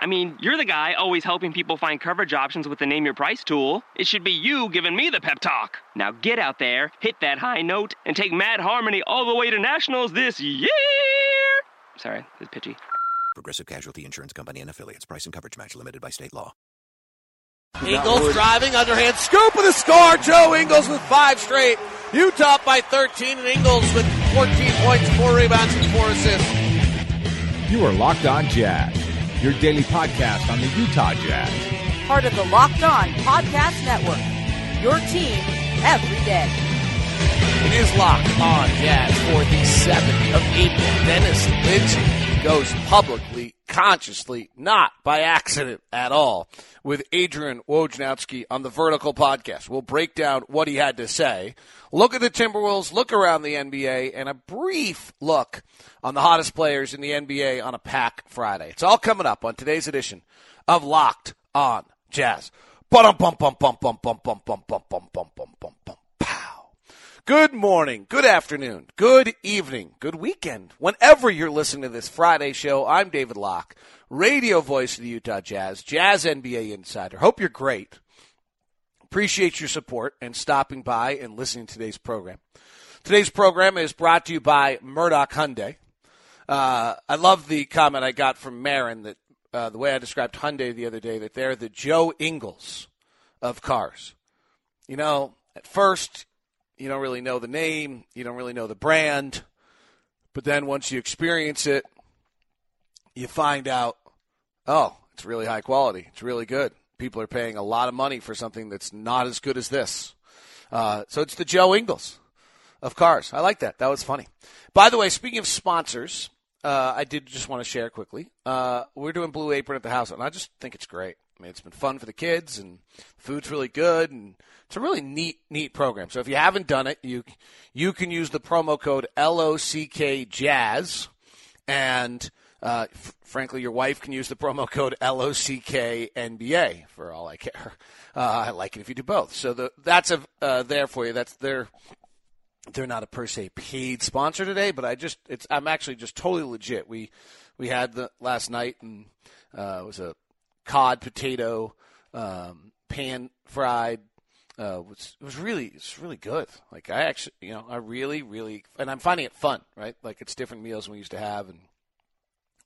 I mean, you're the guy always helping people find coverage options with the Name Your Price tool. It should be you giving me the pep talk. Now get out there, hit that high note, and take Mad Harmony all the way to nationals this year. Sorry, it's pitchy. Progressive Casualty Insurance Company and affiliates. Price and coverage match limited by state law. Ingles driving, underhand scoop of the score. Joe Ingles with five straight. Utah by 13, and Ingles with 14 points, four rebounds, and four assists. You are Locked On Jazz, your daily podcast on the Utah Jazz. Part of the Locked On Podcast Network. Your team every day. It is Locked On Jazz for the 7th of April. Dennis Lindsey goes publicly, consciously, not by accident at all, with Adrian Wojnarowski on the Vertical Podcast. We'll break down what he had to say, look at the Timberwolves, look around the NBA, and a brief look on the hottest players in the NBA on a PAAC Friday. It's all coming up on today's edition of Locked On Jazz. Bum bum bum bum bum bum bum bum bum bum bum bum bum. Good morning, good afternoon, good evening, good weekend. Whenever you're listening to this Friday show, I'm David Locke, radio voice of the Utah Jazz, Jazz NBA insider. Hope you're great. Appreciate your support and stopping by and listening to today's program. Today's program is brought to you by Murdock Hyundai. Uh, I love the comment I got from Marin that uh, the way I described Hyundai the other day that they're the Joe Ingles of cars. You know, at first you don't really know the name, you don't really know the brand, but then once you experience it, you find out, oh, it's really high quality. It's really good. People are paying a lot of money for something that's not as good as this. Uh, so it's the Joe Ingles of cars. I like that. That was funny. By the way, speaking of sponsors, uh, I did just want to share quickly. Uh, we're doing Blue Apron at the house, and I just think it's great. I mean, it's been fun for the kids, and food's really good, and it's a really neat, neat program. So if you haven't done it, you you can use the promo code LOCK Jazz, and uh, f- frankly, your wife can use the promo code LOCK NBA for all I care. Uh, I like it if you do both. So the, that's a, uh, there for you. That's their. They're not a per se paid sponsor today, but I just it's I'm actually just totally legit. We we had the last night and uh, it was a cod potato um, pan fried uh, was it was really it's really good. Like I actually, you know, I really, really, and I'm finding it fun, right? Like it's different meals we used to have and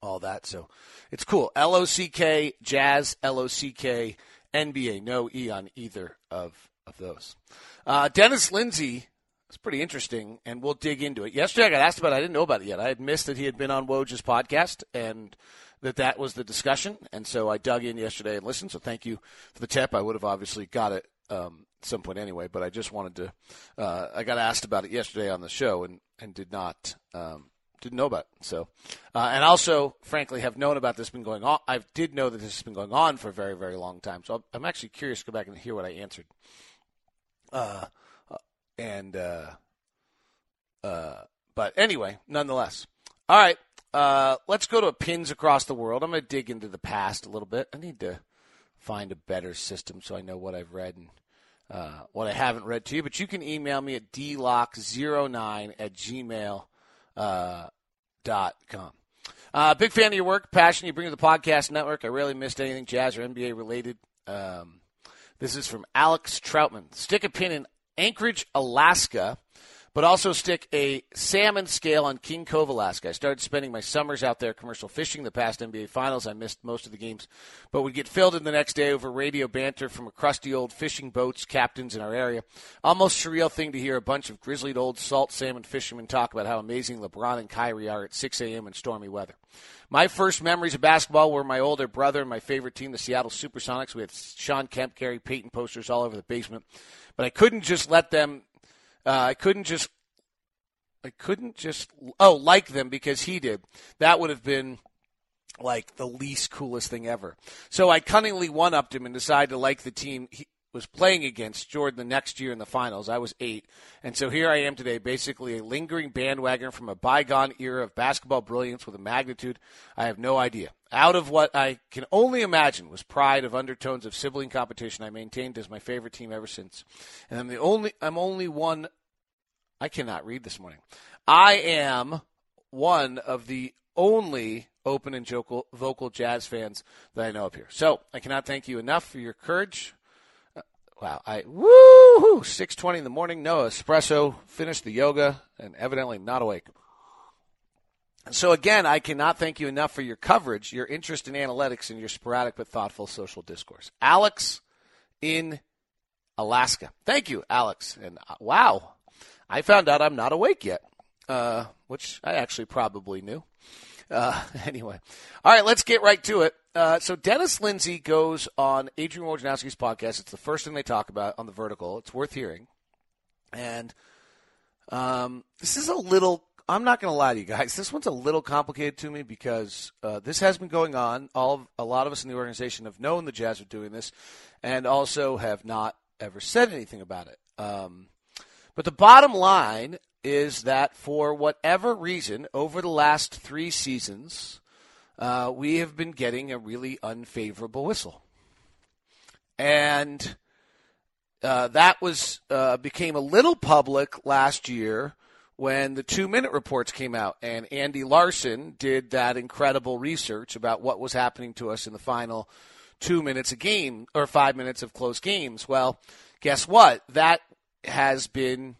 all that. So it's cool. L O C K Jazz, L O C K NBA. No E on either of of those. Uh, Dennis Lindsey is pretty interesting, and we'll dig into it. Yesterday, I got asked about. it. I didn't know about it yet. I had missed that he had been on Woj's podcast, and that that was the discussion, and so I dug in yesterday and listened. So thank you for the tip. I would have obviously got it um, at some point anyway, but I just wanted to. Uh, I got asked about it yesterday on the show and and did not. Um, didn't know about it. So, uh, and also, frankly, have known about this been going on. I did know that this has been going on for a very, very long time. So I'm actually curious to go back and hear what I answered. Uh, uh and uh, uh, but anyway, nonetheless. All right, uh, let's go to pins across the world. I'm going to dig into the past a little bit. I need to find a better system so I know what I've read and uh, what I haven't read to you. But you can email me at dlock09 at gmail uh, dot com. Uh, big fan of your work, passion you bring to the podcast network. I rarely missed anything jazz or NBA related. Um, this is from Alex Troutman. Stick a pin in Anchorage, Alaska but also stick a salmon scale on King Cove, Alaska. I started spending my summers out there commercial fishing the past NBA Finals. I missed most of the games, but would get filled in the next day over radio banter from a crusty old fishing boats captains in our area. Almost surreal thing to hear a bunch of grizzled old salt salmon fishermen talk about how amazing LeBron and Kyrie are at 6 a.m. in stormy weather. My first memories of basketball were my older brother and my favorite team, the Seattle Supersonics. We had Shawn Kemp, Gary Payton posters all over the basement, but I couldn't just let them uh, I couldn't just, I couldn't just, oh, like them because he did. That would have been like the least coolest thing ever. So I cunningly one upped him and decided to like the team he, was playing against Jordan the next year in the finals. I was eight. And so here I am today, basically a lingering bandwagon from a bygone era of basketball brilliance with a magnitude I have no idea. Out of what I can only imagine was pride of undertones of sibling competition I maintained as my favorite team ever since. And I'm the only I'm only one I cannot read this morning. I am one of the only open and vocal, vocal jazz fans that I know up here. So I cannot thank you enough for your courage. Wow, I woo six twenty in the morning, no espresso, finished the yoga, and evidently not awake. So again, I cannot thank you enough for your coverage, your interest in analytics, and your sporadic but thoughtful social discourse. Alex in Alaska. Thank you, Alex. And uh, wow, I found out I'm not awake yet, uh, which I actually probably knew. Uh, anyway, all right, let's get right to it. Uh, so Dennis Lindsey goes on Adrian Wojnarowski's podcast. It's the first thing they talk about on the vertical. It's worth hearing. And um, this is a little. I'm not going to lie to you guys. This one's a little complicated to me because uh, this has been going on. All of, a lot of us in the organization have known the Jazz are doing this, and also have not ever said anything about it. Um, but the bottom line is that for whatever reason, over the last three seasons, uh, we have been getting a really unfavorable whistle. And uh, that was uh, became a little public last year when the two minute reports came out and Andy Larsen did that incredible research about what was happening to us in the final two minutes a game or five minutes of close games. Well, guess what? That has been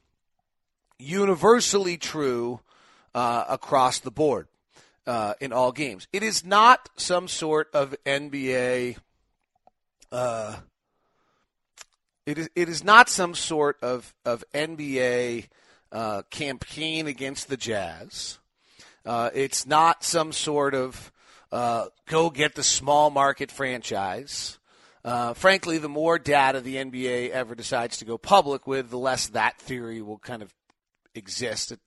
universally true uh, across the board uh, in all games. It is not some sort of NBA. Uh, it is. It is not some sort of of NBA uh, campaign against the Jazz. Uh, it's not some sort of uh, go get the small market franchise. Uh, frankly, the more data the NBA ever decides to go public with, the less that theory will kind of exist. It,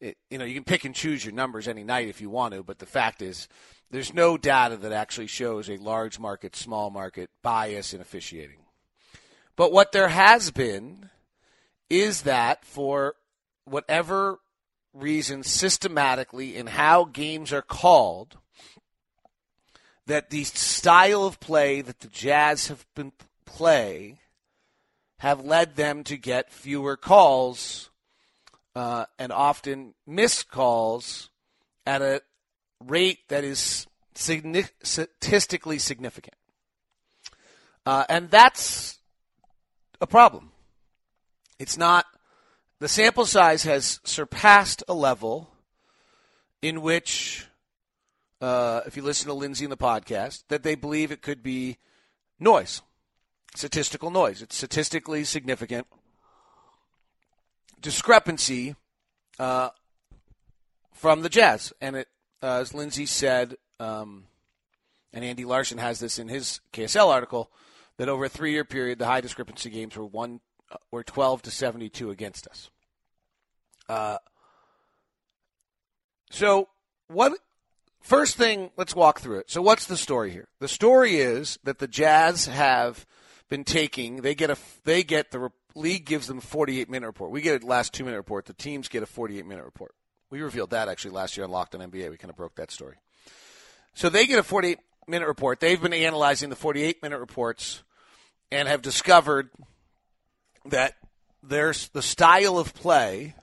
it, you know, you can pick and choose your numbers any night if you want to, but the fact is, there's no data that actually shows a large market, small market bias in officiating. But what there has been is that for whatever reason, systematically in how games are called, that the style of play that the Jazz have been play have led them to get fewer calls uh, and often missed calls at a rate that is statistically significant. Uh, and that's a problem. It's not, the sample size has surpassed a level in which uh, if you listen to Lindsey in the podcast, that they believe it could be noise, statistical noise. It's statistically significant discrepancy uh, from the Jazz. And it, uh, as Lindsey said, um, and Andy Larsen has this in his KSL article, that over a three-year period, the high discrepancy games were one uh, were 12 to 72 against us. Uh, so what First thing, let's walk through it. So, what's the story here? The story is that the Jazz have been taking. They get a. They get the league gives them a 48 minute report. We get a last two minute report. The teams get a 48 minute report. We revealed that actually last year on Locked on NBA. We kind of broke that story. So they get a 48 minute report. They've been analyzing the 48 minute reports and have discovered that there's the style of play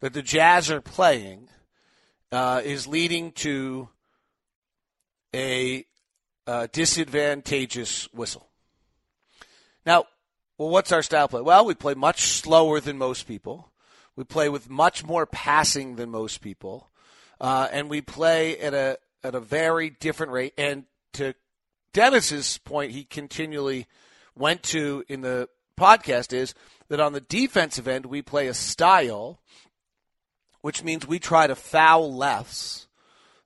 that the Jazz are playing uh, is leading to a uh, disadvantageous whistle. Now, well, what's our style play? Well, we play much slower than most people. We play with much more passing than most people, uh, and we play at a at a very different rate. And to Dennis's point, he continually went to in the podcast is that on the defensive end, we play a style which means we try to foul less.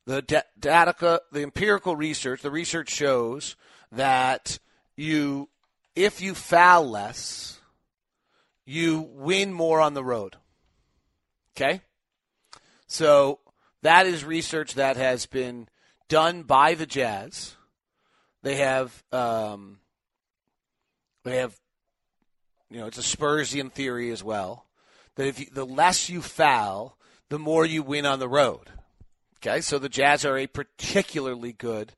The data, the empirical research, the research shows that you, if you foul less, you win more on the road. Okay? So that is research that has been done by the Jazz. They have um, they have, you know, it's a Spursian theory as well that if you, the less you foul, the more you win on the road. Okay, so the Jazz are a particularly good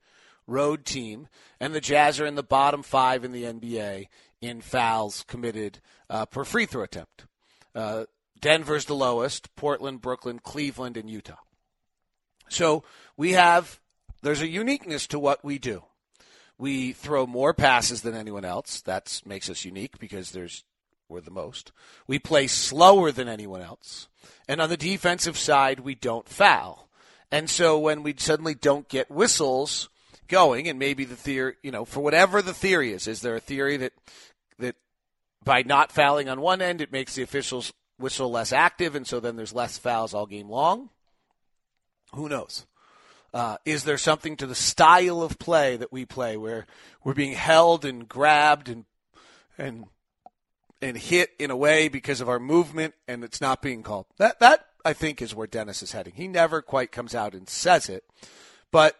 road team, and the Jazz are in the bottom five in the NBA in fouls committed uh, per free throw attempt. Uh, Denver's the lowest, Portland, Brooklyn, Cleveland, and Utah. So we have, there's a uniqueness to what we do. We throw more passes than anyone else. That makes us unique because there's we're the most. We play slower than anyone else. And on the defensive side, we don't foul. And so when we suddenly don't get whistles going, and maybe the theory, you know, for whatever the theory is, is there a theory that that by not fouling on one end, it makes the officials whistle less active, and so then there's less fouls all game long? Who knows? Uh, is there something to the style of play that we play where we're being held and grabbed and and and hit in a way because of our movement and it's not being called? That that I think is where Dennis is heading. He never quite comes out and says it, but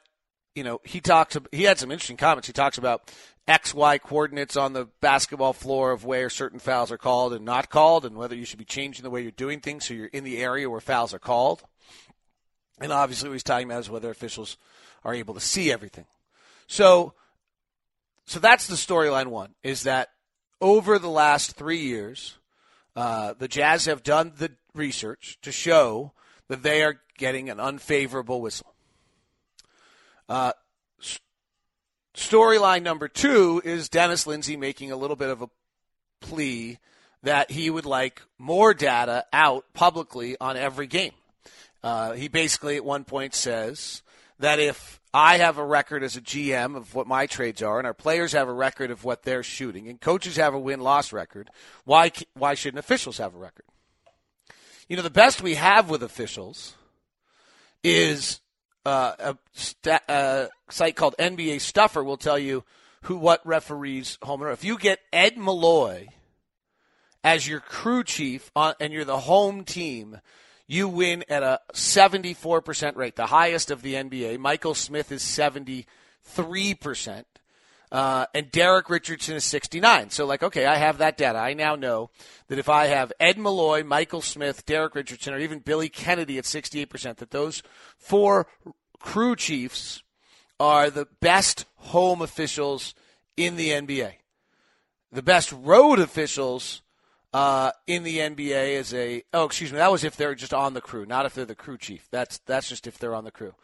you know he talks. He had some interesting comments. He talks about X Y coordinates on the basketball floor of where certain fouls are called and not called, and whether you should be changing the way you're doing things so you're in the area where fouls are called. And obviously, what he's talking about is whether officials are able to see everything. So, so that's the storyline one: is that over the last three years, uh, the Jazz have done the research to show that they are getting an unfavorable whistle. Uh, storyline number two is Dennis Lindsey making a little bit of a plea that he would like more data out publicly on every game. Uh, he basically at one point says that if I have a record as a GM of what my trades are, and our players have a record of what they're shooting, and coaches have a win loss record, why why shouldn't officials have a record? You know, the best we have with officials is uh, a, sta- a site called NBA Stuffer will tell you who what referees home If you get Ed Malloy as your crew chief on, and you're the home team you win at a 74% rate, the highest of the NBA. Michael Smith is 73%. Uh, and Derek Richardson is 69. So, like, okay, I have that data. I now know that if I have Ed Malloy, Michael Smith, Derek Richardson, or even Billy Kennedy at 68%, that those four crew chiefs are the best home officials in the NBA. The best road officials uh, in the NBA as a oh excuse me that was if they're just on the crew, not if they're the crew chief. That's that's just if they're on the crew.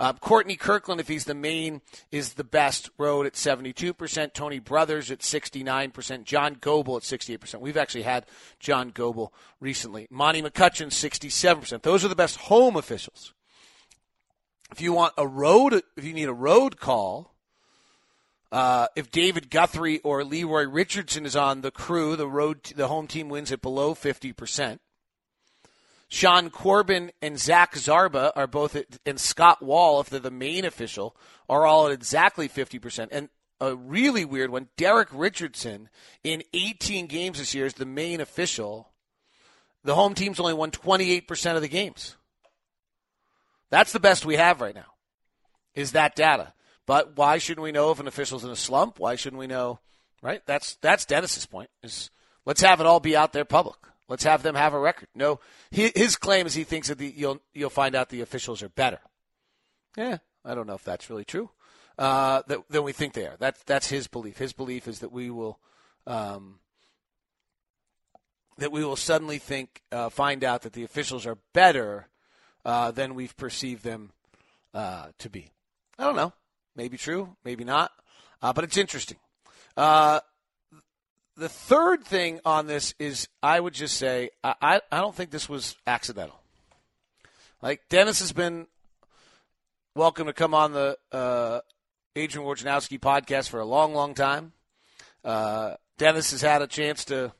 Uh, Courtney Kirkland, if he's the main, is the best road at 72%. Tony Brothers at 69%. John Goble at 68%. We've actually had John Goble recently. Monty McCutchen, 67%. Those are the best home officials. If you want a road, if you need a road call, uh, if David Guthrie or Leroy Richardson is on the crew, the road, the home team wins at below fifty percent. Sean Corbin and Zach Zarba are both at, and Scott Wall, if they're the main official, are all at exactly fifty percent. And a really weird one, Derek Richardson in 18 games this year is the main official. The home team's only won 28% of the games. That's the best we have right now. Is that data? But why shouldn't we know if an official's in a slump? Why shouldn't we know? Right? That's that's Dennis's point. Is let's have it all be out there public. Let's have them have a record. No, his claim is he thinks that the, you'll you'll find out the officials are better. Yeah, I don't know if that's really true. Uh, that, than we think they are. That's that's his belief. His belief is that we will um, that we will suddenly think uh, find out that the officials are better uh, than we've perceived them uh, to be. I don't know. Maybe true, maybe not. Uh, but it's interesting. Uh, the third thing on this is I would just say I, I don't think this was accidental. Like Dennis has been welcome to come on the uh, Adrian Wojnarowski podcast for a long, long time. Uh, Dennis has had a chance to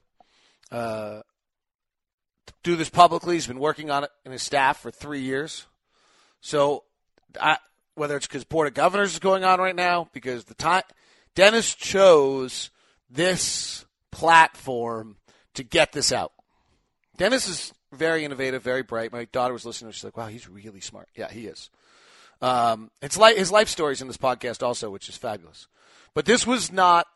uh, do this publicly. He's been working on it in his staff for three years. So I, whether it's because Board of Governors is going on right now, because the time Dennis chose this platform to get this out. Dennis is very innovative, very bright. My daughter was listening. She's like, "Wow, he's really smart." Yeah, he is. Um, it's like his life stories in this podcast also, which is fabulous. But this was not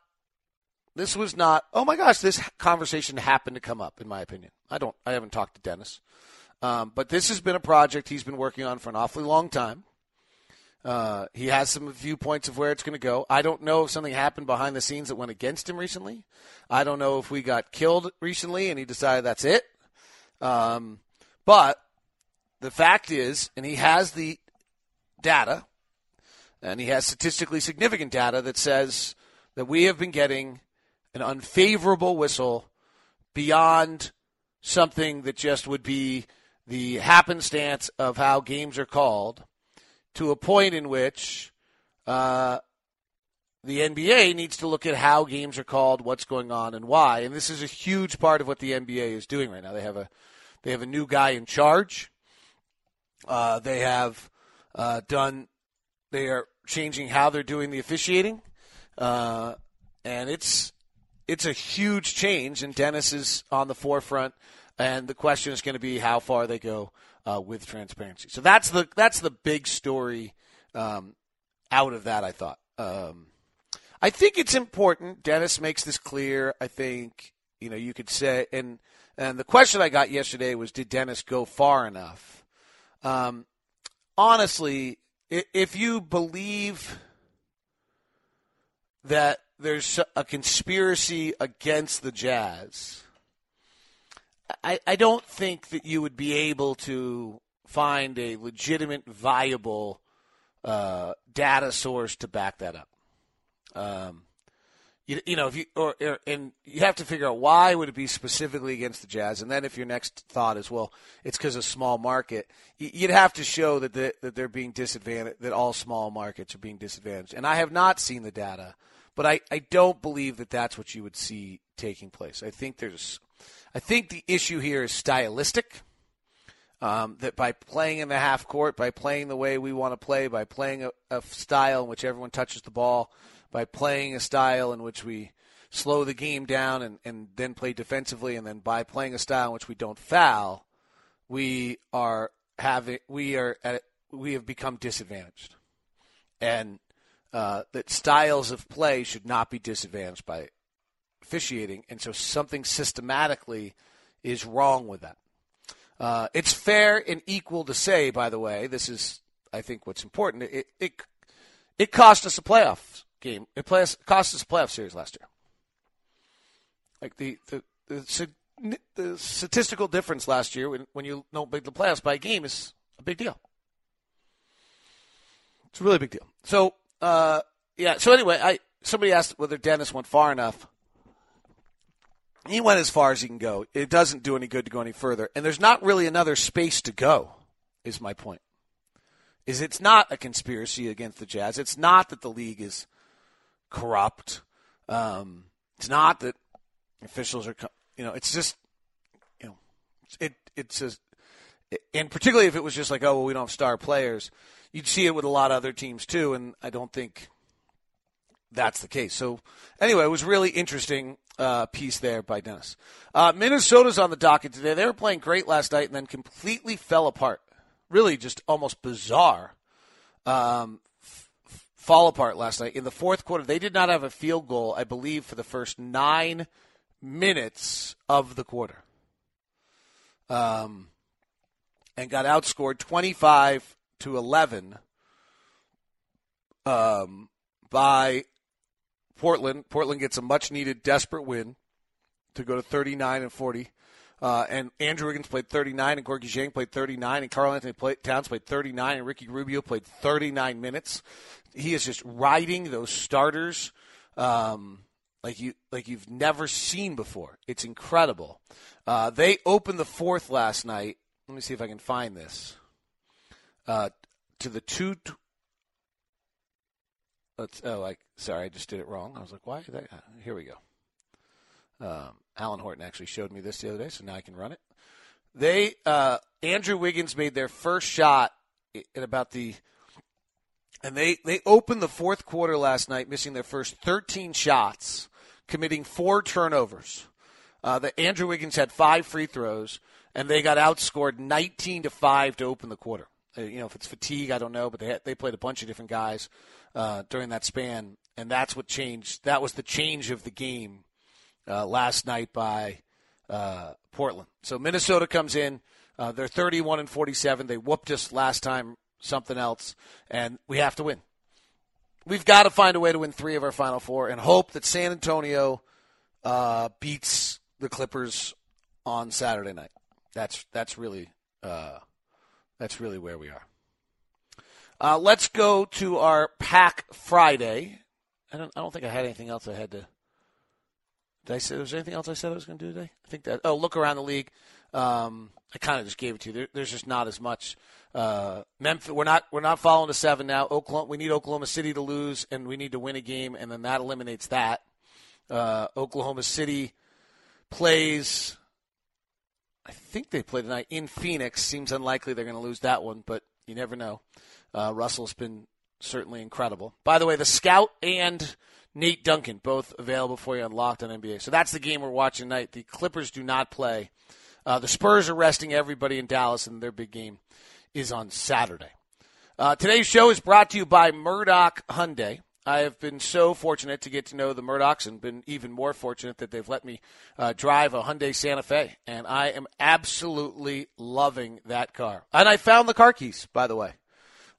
this was not. Oh my gosh, this conversation happened to come up. In my opinion, I don't. I haven't talked to Dennis, um, but this has been a project he's been working on for an awfully long time. Uh, he has some viewpoints of where it's going to go. I don't know if something happened behind the scenes that went against him recently. I don't know if we got killed recently and he decided that's it. Um, but the fact is, and he has the data, and he has statistically significant data that says that we have been getting an unfavorable whistle beyond something that just would be the happenstance of how games are called to a point in which uh, the NBA needs to look at how games are called, what's going on, and why. And this is a huge part of what the NBA is doing right now. They have a they have a new guy in charge. Uh, they have uh, done. They are changing how they're doing the officiating, uh, and it's it's a huge change. And Dennis is on the forefront. And the question is going to be how far they go uh, with transparency. So that's the that's the big story um, out of that. I thought. Um, I think it's important. Dennis makes this clear. I think you know you could say, and and the question I got yesterday was, did Dennis go far enough? Um, honestly, if you believe that there's a conspiracy against the Jazz I, I don't think that you would be able to find a legitimate, viable uh, data source to back that up. Um, you, you know, if you or, or, and you have to figure out why would it be specifically against the Jazz, and then if your next thought is, well, it's because of small market, you'd have to show that the, that they're being disadvantaged, that all small markets are being disadvantaged. And I have not seen the data, but I, I don't believe that that's what you would see taking place. I think there's I think the issue here is stylistic. Um, that by playing in the half court, by playing the way we want to play, by playing a, a style in which everyone touches the ball, by playing a style in which we slow the game down and, and then play defensively, and then by playing a style in which we don't foul, we are having we are at, we have become disadvantaged, and uh, that styles of play should not be disadvantaged by officiating, and so something systematically is wrong with that. Uh, it's fair and equal to say, by the way, this is, I think, what's important. It it, it cost us a playoff game. It cost us a playoff series last year. Like the the, the, the statistical difference last year when, when you don't make the playoffs by a game is a big deal. It's a really big deal. So, uh, yeah. So anyway, I somebody asked whether Dennis went far enough he went as far as he can go. It doesn't do any good to go any further. And there's not really another space to go, is my point. Is it's not a conspiracy against the Jazz. It's not that the league is corrupt. Um, it's not that officials are, you know, it's just, you know, it it's just, and particularly if it was just like, oh, well, we don't have star players, you'd see it with a lot of other teams too. And I don't think that's the case. So anyway, it was really interesting uh, piece there by Dennis. Uh, Minnesota's on the docket today. They were playing great last night and then completely fell apart. Really, just almost bizarre. Um, f- fall apart last night in the fourth quarter. They did not have a field goal, I believe, for the first nine minutes of the quarter. Um, and got outscored twenty-five to eleven. Um, by Portland. Portland gets a much needed, desperate win to go to 39 and 40. Uh, and Andrew Wiggins played 39, and Gorgui Dieng played 39, and Karl Anthony Towns played 39, and Ricky Rubio played 39 minutes. He is just riding those starters um, like you like you've never seen before. It's incredible. Uh, they opened the fourth last night. Let me see if I can find this. Uh, to the two Let's. Oh, like sorry, I just did it wrong. I was like, why? That? Here we go. Um, Alan Horton actually showed me this the other day, so now I can run it. They uh, Andrew Wiggins made their first shot at about the, and they they opened the fourth quarter last night, missing their first 13 shots, committing four turnovers. Uh, the Andrew Wiggins had five free throws, and they got outscored 19 to five to open the quarter. Uh, you know, if it's fatigue, I don't know, but they had, they played a bunch of different guys uh, during that span, and that's what changed. That was the change of the game uh, last night by uh, Portland. So Minnesota comes in. Uh, they're 31 and 47. They whooped us last time, something else, and we have to win. We've got to find a way to win three of our final four and hope that San Antonio uh, beats the Clippers on Saturday night. That's that's really that's really where we are. Uh, let's go to our PAAC Friday. I don't I don't think I had anything else I had to. Did I say there was anything else I said I was going to do today? I think that. Oh, look around the league. Um, I kind of just gave it to you. There, there's just not as much. Uh, Memphis, we're not we're not following to seven now. Oklahoma, we need Oklahoma City to lose, and we need to win a game, and then that eliminates that. Uh, Oklahoma City plays. I think they play tonight in Phoenix. Seems unlikely they're going to lose that one, but you never know. Uh, Russell's been certainly incredible. By the way, the scout and Nate Duncan both available for you on Locked on NBA. So that's the game we're watching tonight. The Clippers do not play. Uh, the Spurs are resting everybody in Dallas, and their big game is on Saturday. Uh, today's show is brought to you by Murdock Hyundai. I have been so fortunate to get to know the Murdocks and been even more fortunate that they've let me uh, drive a Hyundai Santa Fe. And I am absolutely loving that car. And I found the car keys, by the way.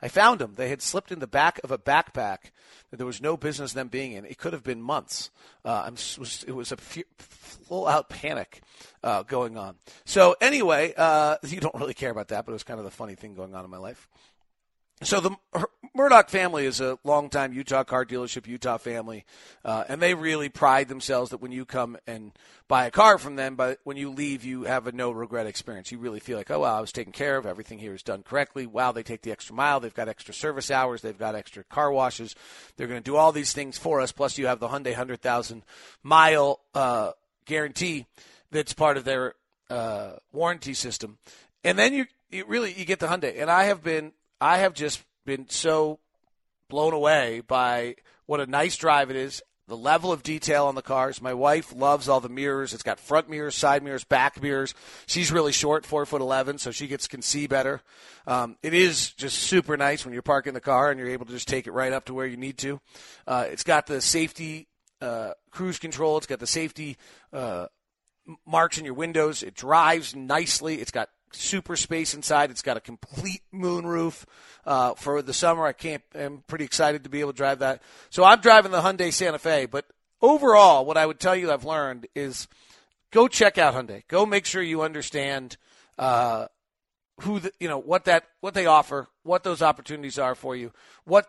I found them. They had slipped in the back of a backpack that there was no business them being in. It could have been months. Uh, was, it was a full out panic uh, going on. So, anyway, uh, you don't really care about that, but it was kind of the funny thing going on in my life. So the Murdock family is a longtime Utah car dealership, Utah family, uh, and they really pride themselves that when you come and buy a car from them, but when you leave, you have a no regret experience. You really feel like, oh wow, I was taken care of. Everything here is done correctly. Wow, they take the extra mile. They've got extra service hours. They've got extra car washes. They're going to do all these things for us. Plus, you have the Hyundai hundred thousand mile uh, guarantee that's part of their uh, warranty system. And then you, you really you get the Hyundai. And I have been I have just been so blown away by what a nice drive it is. The level of detail on the cars. My wife loves all the mirrors. It's got front mirrors, side mirrors, back mirrors. She's really short, four foot eleven, so she gets can see better. Um, it is just super nice when you're parking the car and you're able to just take it right up to where you need to. Uh, it's got the safety uh, cruise control. It's got the safety uh, marks in your windows. It drives nicely. It's got super space inside. It's got a complete moonroof uh, for the summer. I can't. I'm pretty excited to be able to drive that. So I'm driving the Hyundai Santa Fe. But overall, what I would tell you I've learned is go check out Hyundai. Go make sure you understand uh, who the, you know what that what they offer, what those opportunities are for you, what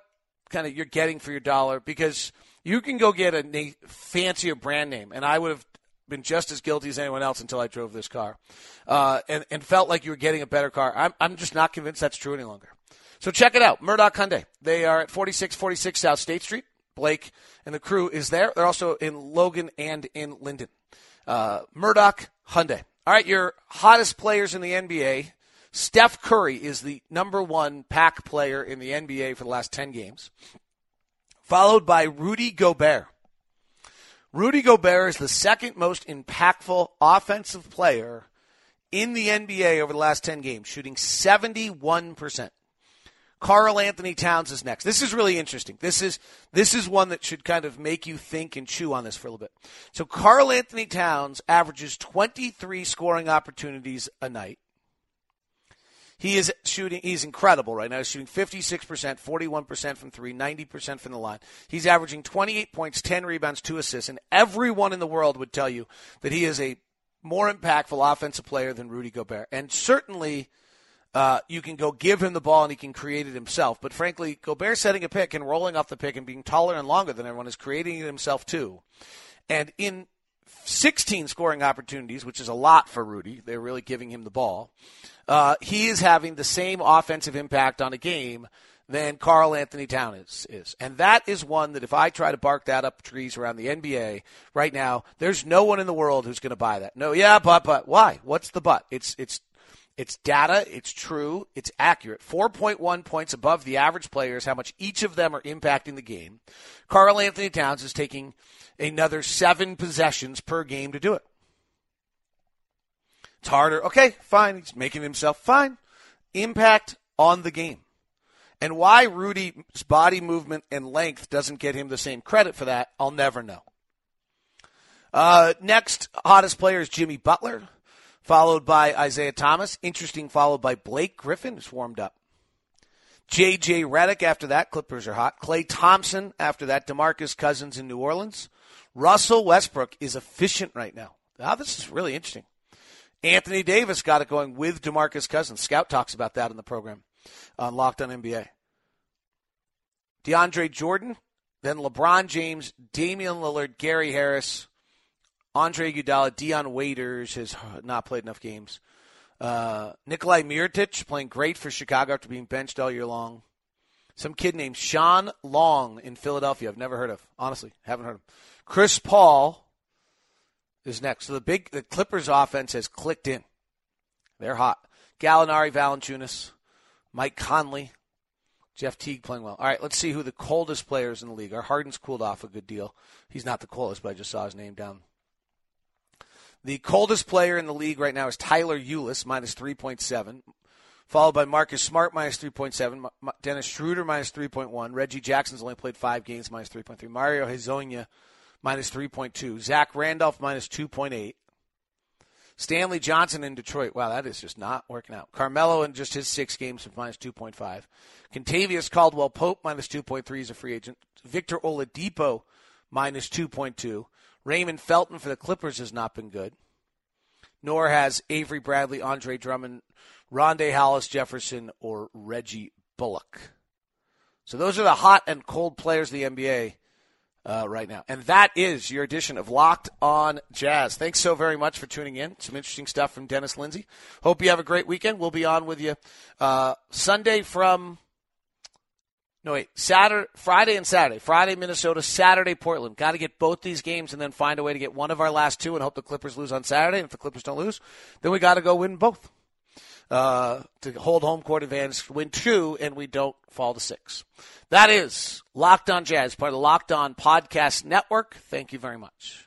kind of you're getting for your dollar because you can go get a fancier brand name and I would have been just as guilty as anyone else until I drove this car, uh, and and felt like you were getting a better car. I'm I'm just not convinced that's true any longer. So check it out, Murdock Hyundai. They are at 4646 South State Street. Blake and the crew is there. They're also in Logan and in Lindon. Uh, Murdock Hyundai. All right, your hottest players in the NBA. Steph Curry is the number one PAAC player in the NBA for the last 10 games, followed by Rudy Gobert. Rudy Gobert is the second most impactful offensive player in the NBA over the last 10 games, shooting 71%. Karl-Anthony Towns is next. This is really interesting. This is this is one that should kind of make you think and chew on this for a little bit. So Karl-Anthony Towns averages 23 scoring opportunities a night. He is shooting, he's incredible right now. He's shooting 56%, 41% from three, 90% from the line. He's averaging 28 points, 10 rebounds, 2 assists, and everyone in the world would tell you that he is a more impactful offensive player than Rudy Gobert. And certainly, uh, you can go give him the ball and he can create it himself. But frankly, Gobert setting a pick and rolling off the pick and being taller and longer than everyone is creating it himself too. And in 16 scoring opportunities, which is a lot for Rudy, they're really giving him the ball uh, he is having the same offensive impact on a game than Karl-Anthony Towns is, is. And that is one that if I try to bark that up trees around the NBA right now, there's no one in the world who's going to buy that. No, yeah, but, but, why? What's the but? It's, it's, it's data, it's true, it's accurate. 4.1 points above the average players, how much each of them are impacting the game. Karl-Anthony Towns is taking another seven possessions per game to do it. It's harder. Okay, fine. He's making himself fine. Impact on the game. And why Rudy's body movement and length doesn't get him the same credit for that, I'll never know. Uh, next hottest player is Jimmy Butler, followed by Isaiah Thomas. Interesting, followed by Blake Griffin, who's warmed up. J.J. Redick after that. Clippers are hot. Klay Thompson after that. DeMarcus Cousins in New Orleans. Russell Westbrook is efficient right now. Now, this is really interesting. Anthony Davis got it going with DeMarcus Cousins. Scout talks about that in the program on Locked on NBA. DeAndre Jordan, then LeBron James, Damian Lillard, Gary Harris, Andre Iguodala, Dion Waiters has not played enough games. Uh, Nikola Mirotic playing great for Chicago after being benched all year long. Some kid named Shawn Long in Philadelphia. I've never heard of. Honestly, haven't heard of. Chris Paul is next. So the big the Clippers offense has clicked in. They're hot. Gallinari, Valanciunas, Mike Conley, Jeff Teague playing well. All right, let's see who the coldest players in the league are. Harden's cooled off a good deal. He's not the coldest, but I just saw his name down. The coldest player in the league right now is Tyler Ulis, minus 3.7, followed by Marcus Smart, minus 3.7, Dennis Schroeder, minus 3.1, Reggie Jackson's only played five games, minus 3.3, Mario Hezonja, minus 3.2, Zach Randolph, minus 2.8, Stanley Johnson in Detroit. Wow, that is just not working out. Carmelo in just his six games minus 2.5. Kentavious Caldwell Pope minus 2.3 is a free agent. Victor Oladipo minus 2.2. Raymond Felton for the Clippers has not been good. Nor has Avery Bradley, Andre Drummond, Rondae Hollis Jefferson, or Reggie Bullock. So those are the hot and cold players of the NBA uh, right now. And that is your edition of Locked on Jazz. Thanks so very much for tuning in. Some interesting stuff from Dennis Lindsey. Hope you have a great weekend. We'll be on with you uh, Sunday from. No wait, Saturday, Friday and Saturday. Friday Minnesota, Saturday Portland. Got to get both these games and then find a way to get one of our last two and hope the Clippers lose on Saturday. And if the Clippers don't lose, then we got to go win both uh, to hold home court advantage, win two, and we don't fall to six. That is Locked On Jazz, part of the Locked On Podcast Network. Thank you very much.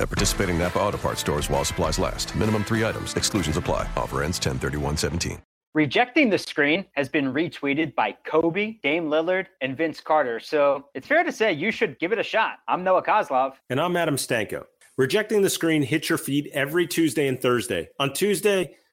At participating Napa Auto Parts stores while supplies last. Minimum three items. Exclusions apply. Offer ends 103117. Rejecting the screen has been retweeted by Kobe, Dame Lillard, and Vince Carter. So it's fair to say you should give it a shot. I'm Noah Kozlov. And I'm Adam Stanko. Rejecting the screen hits your feed every Tuesday and Thursday. On Tuesday,